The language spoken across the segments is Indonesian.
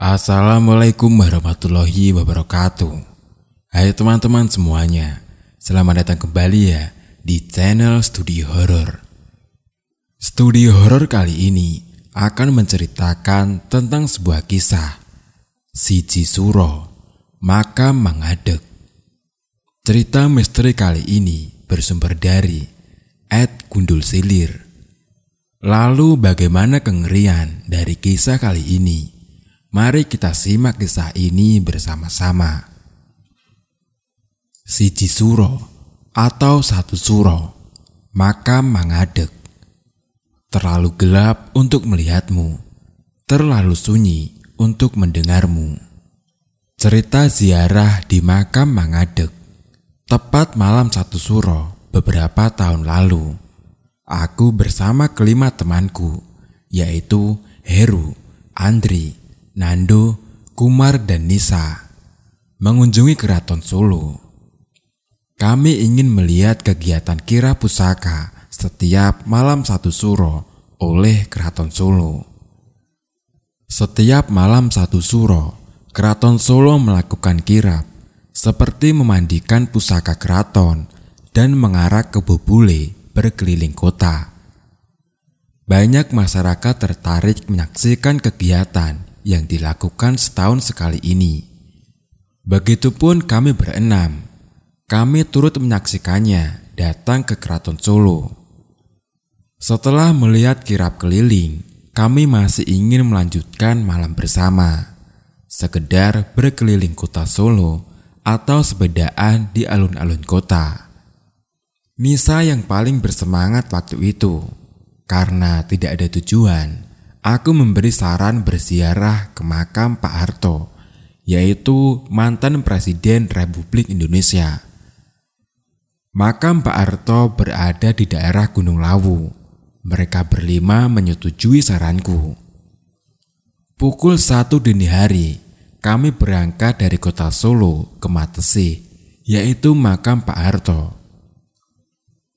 Assalamualaikum warahmatullahi wabarakatuh. Hai teman-teman semuanya, selamat datang kembali ya di channel Studi Horor. Studi horor kali ini akan menceritakan tentang sebuah kisah Siji Suro, Makam Mangadek. Cerita misteri kali ini bersumber dari Ed Gundul Silir. Lalu bagaimana kengerian dari kisah kali ini? Mari kita simak kisah ini bersama-sama. Siji Suro atau Satu Suro, Makam Mangadek. Terlalu gelap untuk melihatmu, terlalu sunyi untuk mendengarmu. Cerita ziarah di makam Mangadek. Tepat malam satu suro beberapa tahun lalu, aku bersama kelima temanku, yaitu Heru, Andri, Nando, Kumar, dan Nisa, mengunjungi keraton Solo. Kami ingin melihat kegiatan kira pusaka setiap malam satu suro oleh Keraton Solo. Setiap malam satu suro, Keraton Solo melakukan kirap seperti memandikan pusaka keraton dan mengarak ke bubule berkeliling kota. Banyak masyarakat tertarik menyaksikan kegiatan yang dilakukan setahun sekali ini. Begitupun kami berenam. Kami turut menyaksikannya datang ke Keraton Solo. Setelah melihat kirap keliling, kami masih ingin melanjutkan malam bersama. Sekedar berkeliling kota Solo atau sepedaan di alun-alun kota. Nisa yang paling bersemangat waktu itu. Karena tidak ada tujuan, aku memberi saran berziarah ke makam Pak Harto, yaitu mantan Presiden Republik Indonesia. Makam Pak Harto berada di daerah Gunung Lawu, mereka berlima menyetujui saranku. Pukul satu dini hari, kami berangkat dari kota Solo ke Matesi, yaitu makam Pak Harto.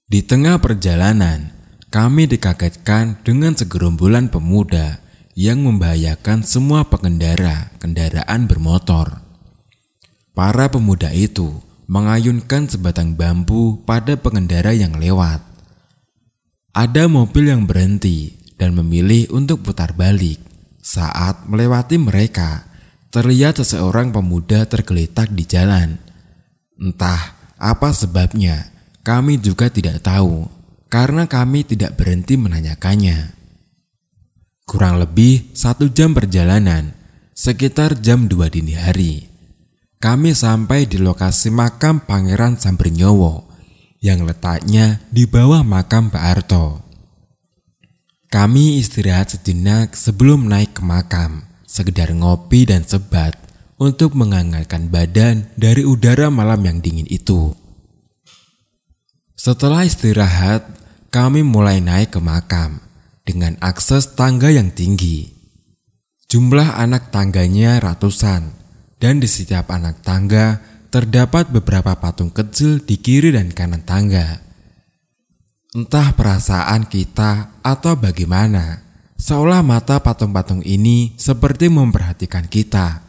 Di tengah perjalanan, kami dikagetkan dengan segerombolan pemuda yang membahayakan semua pengendara kendaraan bermotor. Para pemuda itu mengayunkan sebatang bambu pada pengendara yang lewat. Ada mobil yang berhenti dan memilih untuk putar balik. Saat melewati mereka, terlihat seseorang pemuda tergeletak di jalan. Entah apa sebabnya, kami juga tidak tahu karena kami tidak berhenti menanyakannya. Kurang lebih satu jam perjalanan, sekitar jam 2 dini hari, kami sampai di lokasi makam Pangeran Sambernyowo yang letaknya di bawah makam Pak Arto. Kami istirahat sejenak sebelum naik ke makam, sekedar ngopi dan sebat untuk menghangatkan badan dari udara malam yang dingin itu. Setelah istirahat, kami mulai naik ke makam dengan akses tangga yang tinggi. Jumlah anak tangganya ratusan, dan di setiap anak tangga terdapat beberapa patung kecil di kiri dan kanan tangga. Entah perasaan kita atau bagaimana, seolah mata patung-patung ini seperti memperhatikan kita.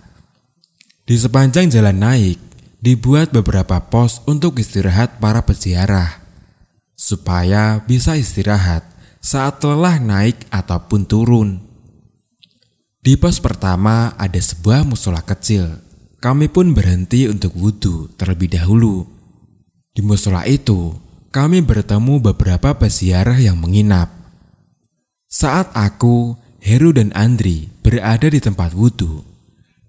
Di sepanjang jalan naik, dibuat beberapa pos untuk istirahat para peziarah, supaya bisa istirahat saat lelah naik ataupun turun. Di pos pertama ada sebuah musola kecil kami pun berhenti untuk wudhu terlebih dahulu. Di musola itu, kami bertemu beberapa peziarah yang menginap. Saat aku, Heru dan Andri berada di tempat wudhu,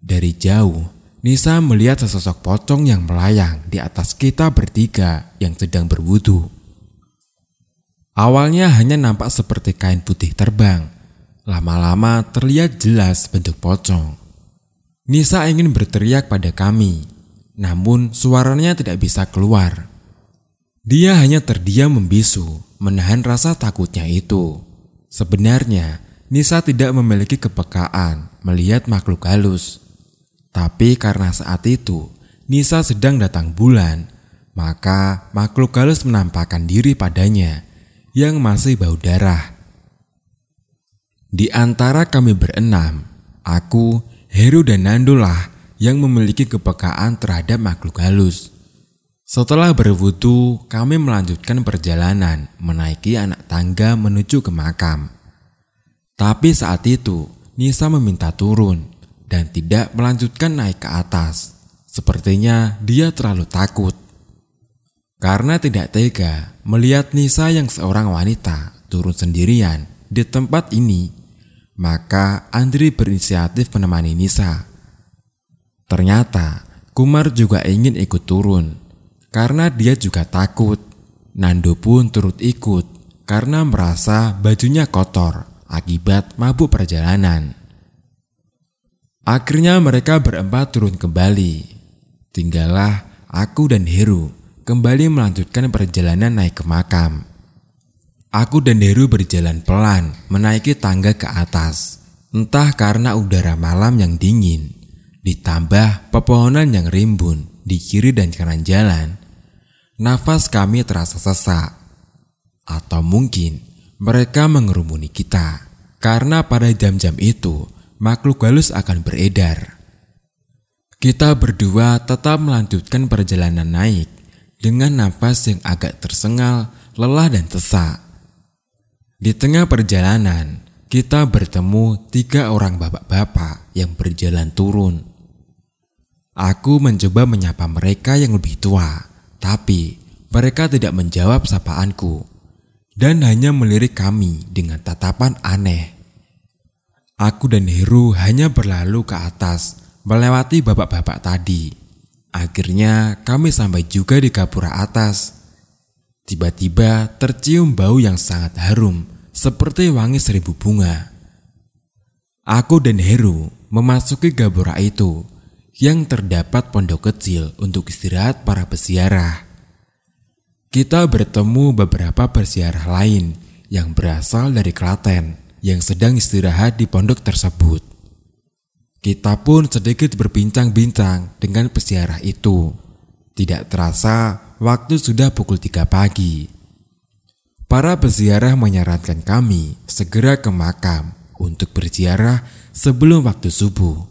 dari jauh Nisa melihat sesosok pocong yang melayang di atas kita bertiga yang sedang berwudhu. Awalnya hanya nampak seperti kain putih terbang. Lama-lama terlihat jelas bentuk pocong. Nisa ingin berteriak pada kami, namun suaranya tidak bisa keluar. Dia hanya terdiam membisu, menahan rasa takutnya itu. Sebenarnya, Nisa tidak memiliki kepekaan melihat makhluk halus. Tapi karena saat itu, Nisa sedang datang bulan, maka makhluk halus menampakkan diri padanya yang masih bau darah. Di antara kami berenam, aku Heru dan Nando lah yang memiliki kepekaan terhadap makhluk halus. Setelah berwudu, kami melanjutkan perjalanan menaiki anak tangga menuju ke makam. Tapi saat itu, Nisa meminta turun dan tidak melanjutkan naik ke atas. Sepertinya dia terlalu takut. Karena tidak tega melihat Nisa yang seorang wanita turun sendirian di tempat ini, maka Andri berinisiatif menemani Nisa. Ternyata Kumar juga ingin ikut turun karena dia juga takut. Nando pun turut ikut karena merasa bajunya kotor akibat mabuk perjalanan. Akhirnya mereka berempat turun kembali. Tinggallah aku dan Heru kembali melanjutkan perjalanan naik ke makam. Aku dan Heru berjalan pelan menaiki tangga ke atas. Entah karena udara malam yang dingin, ditambah pepohonan yang rimbun di kiri dan kanan jalan, nafas kami terasa sesak. Atau mungkin mereka mengerumuni kita karena pada jam-jam itu makhluk halus akan beredar. Kita berdua tetap melanjutkan perjalanan naik dengan nafas yang agak tersengal, lelah dan sesak. Di tengah perjalanan, kita bertemu tiga orang bapak-bapak yang berjalan turun. Aku mencoba menyapa mereka yang lebih tua, tapi mereka tidak menjawab sapaanku dan hanya melirik kami dengan tatapan aneh. Aku dan Heru hanya berlalu ke atas melewati bapak-bapak tadi. Akhirnya kami sampai juga di gapura atas. Tiba-tiba tercium bau yang sangat harum seperti wangi seribu bunga. Aku dan Heru memasuki gapura itu yang terdapat pondok kecil untuk istirahat para peziarah. Kita bertemu beberapa peziarah lain yang berasal dari Klaten yang sedang istirahat di pondok tersebut. Kita pun sedikit berbincang-bincang dengan peziarah itu. Tidak terasa waktu sudah pukul 3 pagi. Para peziarah menyarankan kami segera ke makam untuk berziarah sebelum waktu subuh.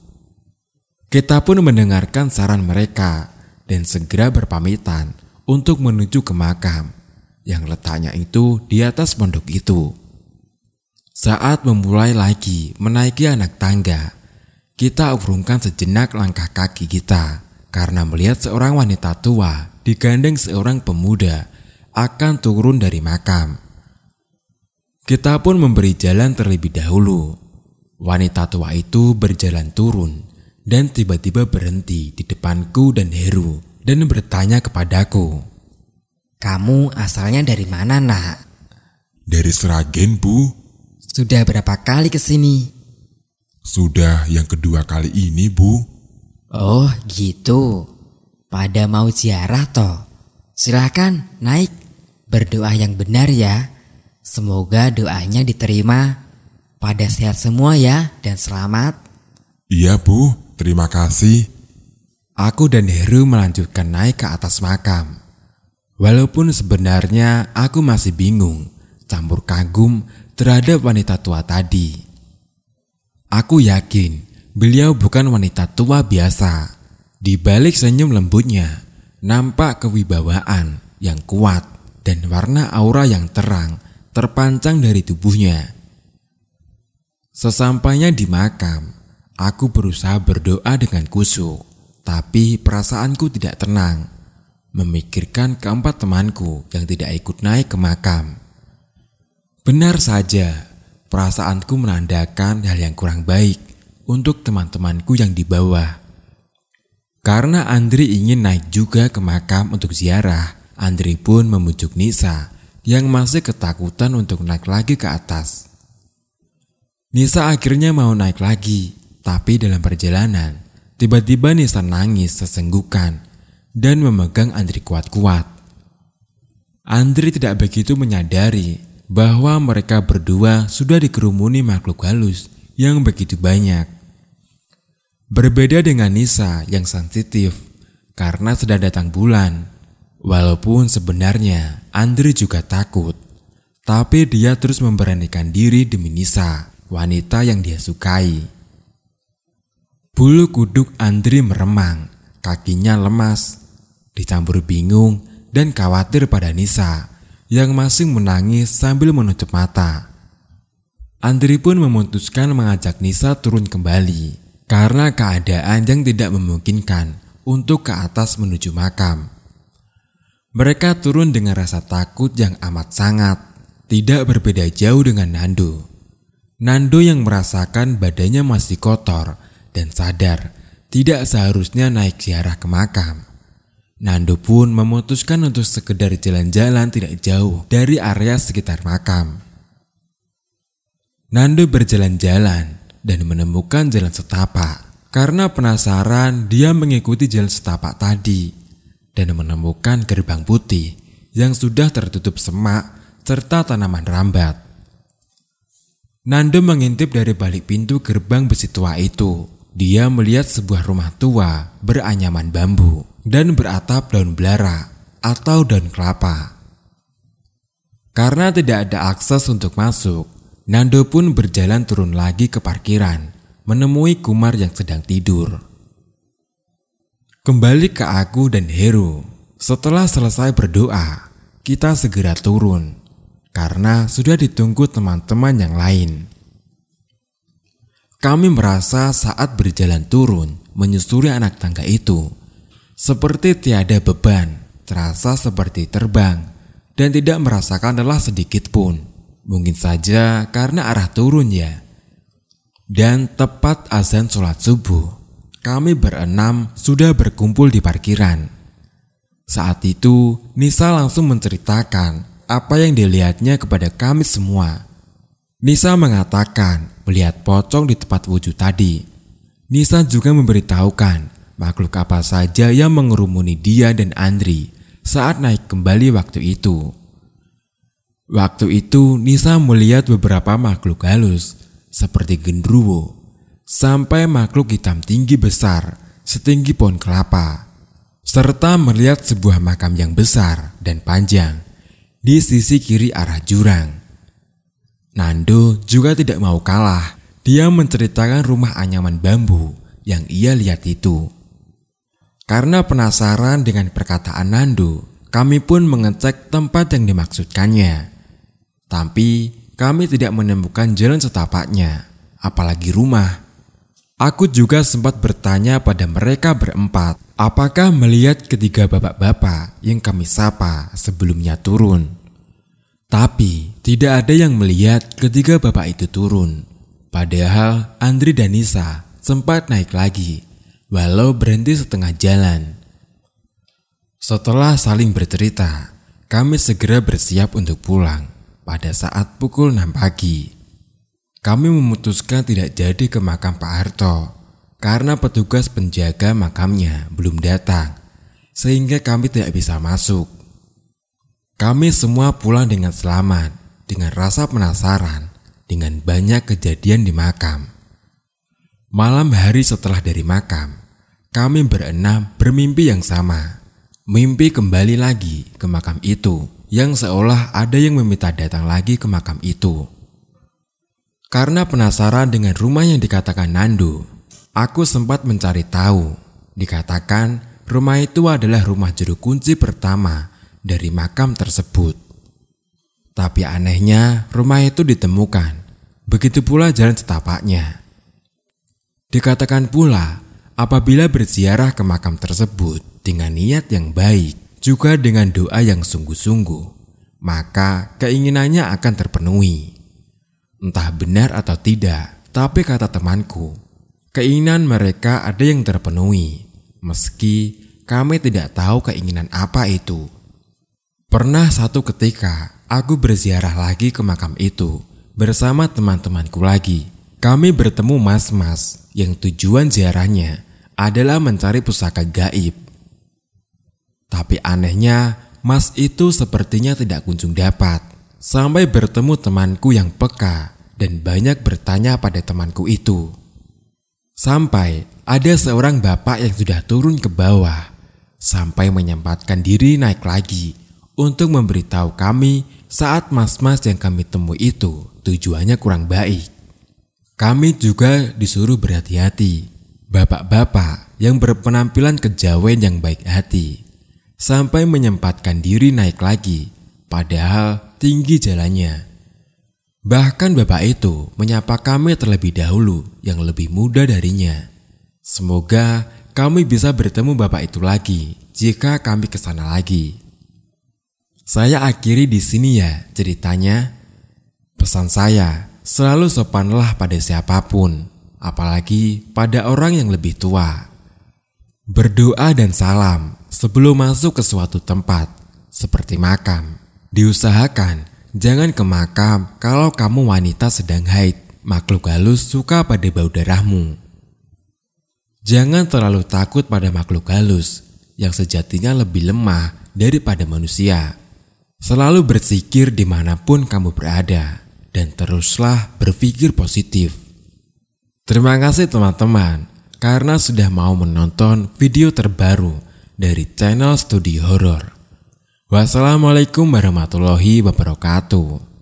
Kita pun mendengarkan saran mereka dan segera berpamitan untuk menuju ke makam yang letaknya itu di atas pondok itu. Saat memulai lagi menaiki anak tangga, kita urungkan sejenak langkah kaki kita karena melihat seorang wanita tua digandeng seorang pemuda akan turun dari makam. Kita pun memberi jalan terlebih dahulu. Wanita tua itu berjalan turun dan tiba-tiba berhenti di depanku dan Heru dan bertanya kepadaku. Kamu asalnya dari mana nak? Dari Seragen bu. Sudah berapa kali ke sini? Sudah yang kedua kali ini bu. Oh gitu. Pada mau ziarah toh. Silahkan naik. Berdoa yang benar ya. Semoga doanya diterima. Pada sehat semua ya dan selamat. Iya bu, Terima kasih. Aku dan Heru melanjutkan naik ke atas makam. Walaupun sebenarnya aku masih bingung, campur kagum terhadap wanita tua tadi. Aku yakin beliau bukan wanita tua biasa. Di balik senyum lembutnya, nampak kewibawaan yang kuat dan warna aura yang terang terpancang dari tubuhnya. Sesampainya di makam, Aku berusaha berdoa dengan kusuk, tapi perasaanku tidak tenang. Memikirkan keempat temanku yang tidak ikut naik ke makam. Benar saja, perasaanku menandakan hal yang kurang baik untuk teman-temanku yang di bawah. Karena Andri ingin naik juga ke makam untuk ziarah, Andri pun memujuk Nisa yang masih ketakutan untuk naik lagi ke atas. Nisa akhirnya mau naik lagi, tapi dalam perjalanan, tiba-tiba Nisa nangis sesenggukan dan memegang Andri kuat-kuat. Andri tidak begitu menyadari bahwa mereka berdua sudah dikerumuni makhluk halus yang begitu banyak. Berbeda dengan Nisa yang sensitif karena sedang datang bulan. Walaupun sebenarnya Andri juga takut, tapi dia terus memberanikan diri demi Nisa, wanita yang dia sukai. Bulu kuduk Andri meremang, kakinya lemas, dicampur bingung dan khawatir pada Nisa yang masih menangis sambil menutup mata. Andri pun memutuskan mengajak Nisa turun kembali karena keadaan yang tidak memungkinkan untuk ke atas menuju makam. Mereka turun dengan rasa takut yang amat sangat, tidak berbeda jauh dengan Nando. Nando yang merasakan badannya masih kotor dan sadar tidak seharusnya naik ziarah ke makam. Nando pun memutuskan untuk sekedar jalan-jalan tidak jauh dari area sekitar makam. Nando berjalan-jalan dan menemukan jalan setapak. Karena penasaran, dia mengikuti jalan setapak tadi dan menemukan gerbang putih yang sudah tertutup semak serta tanaman rambat. Nando mengintip dari balik pintu gerbang besi tua itu. Dia melihat sebuah rumah tua beranyaman bambu dan beratap daun belara atau daun kelapa. Karena tidak ada akses untuk masuk, Nando pun berjalan turun lagi ke parkiran, menemui Kumar yang sedang tidur. Kembali ke aku dan Heru. Setelah selesai berdoa, kita segera turun karena sudah ditunggu teman-teman yang lain. Kami merasa saat berjalan turun menyusuri anak tangga itu seperti tiada beban, terasa seperti terbang dan tidak merasakan lelah sedikit pun. Mungkin saja karena arah turun ya. Dan tepat azan sholat subuh, kami berenam sudah berkumpul di parkiran. Saat itu, Nisa langsung menceritakan apa yang dilihatnya kepada kami semua. Nisa mengatakan melihat pocong di tempat wujud tadi. Nisa juga memberitahukan makhluk apa saja yang mengerumuni dia dan Andri saat naik kembali waktu itu. Waktu itu Nisa melihat beberapa makhluk halus seperti gendruwo sampai makhluk hitam tinggi besar setinggi pohon kelapa serta melihat sebuah makam yang besar dan panjang di sisi kiri arah jurang. Nando juga tidak mau kalah. Dia menceritakan rumah anyaman bambu yang ia lihat itu. Karena penasaran dengan perkataan Nando, kami pun mengecek tempat yang dimaksudkannya. Tapi kami tidak menemukan jalan setapaknya, apalagi rumah. Aku juga sempat bertanya pada mereka berempat, apakah melihat ketiga bapak-bapak yang kami sapa sebelumnya turun. Tapi tidak ada yang melihat ketiga bapak itu turun. Padahal Andri dan Nisa sempat naik lagi, walau berhenti setengah jalan. Setelah saling bercerita, kami segera bersiap untuk pulang pada saat pukul 6 pagi. Kami memutuskan tidak jadi ke makam Pak Harto karena petugas penjaga makamnya belum datang, sehingga kami tidak bisa masuk. Kami semua pulang dengan selamat, dengan rasa penasaran, dengan banyak kejadian di makam. Malam hari setelah dari makam, kami berenam bermimpi yang sama. Mimpi kembali lagi ke makam itu, yang seolah ada yang meminta datang lagi ke makam itu. Karena penasaran dengan rumah yang dikatakan Nando, aku sempat mencari tahu. Dikatakan rumah itu adalah rumah juru kunci pertama dari makam tersebut. Tapi anehnya, rumah itu ditemukan. Begitu pula jalan setapaknya. Dikatakan pula, apabila berziarah ke makam tersebut dengan niat yang baik, juga dengan doa yang sungguh-sungguh, maka keinginannya akan terpenuhi. Entah benar atau tidak, tapi kata temanku, keinginan mereka ada yang terpenuhi, meski kami tidak tahu keinginan apa itu. Pernah satu ketika aku berziarah lagi ke makam itu bersama teman-temanku lagi. Kami bertemu mas-mas yang tujuan ziarahnya adalah mencari pusaka gaib. Tapi anehnya, mas itu sepertinya tidak kunjung dapat. Sampai bertemu temanku yang peka dan banyak bertanya pada temanku itu. Sampai ada seorang bapak yang sudah turun ke bawah sampai menyempatkan diri naik lagi untuk memberitahu kami saat mas-mas yang kami temui itu tujuannya kurang baik. Kami juga disuruh berhati-hati. Bapak-bapak yang berpenampilan kejawen yang baik hati sampai menyempatkan diri naik lagi, padahal tinggi jalannya. Bahkan bapak itu menyapa kami terlebih dahulu yang lebih muda darinya. Semoga kami bisa bertemu bapak itu lagi jika kami ke sana lagi. Saya akhiri di sini ya ceritanya. Pesan saya, selalu sopanlah pada siapa pun, apalagi pada orang yang lebih tua. Berdoa dan salam sebelum masuk ke suatu tempat, seperti makam. Diusahakan Jangan ke makam kalau kamu wanita sedang haid. Makhluk halus suka pada bau darahmu. Jangan terlalu takut pada makhluk halus yang sejatinya lebih lemah daripada manusia. Selalu bersikir di mana pun kamu berada dan teruslah berpikir positif. Terima kasih teman-teman karena sudah mau menonton video terbaru dari channel Studi Horor. Wassalamualaikum warahmatullahi wabarakatuh.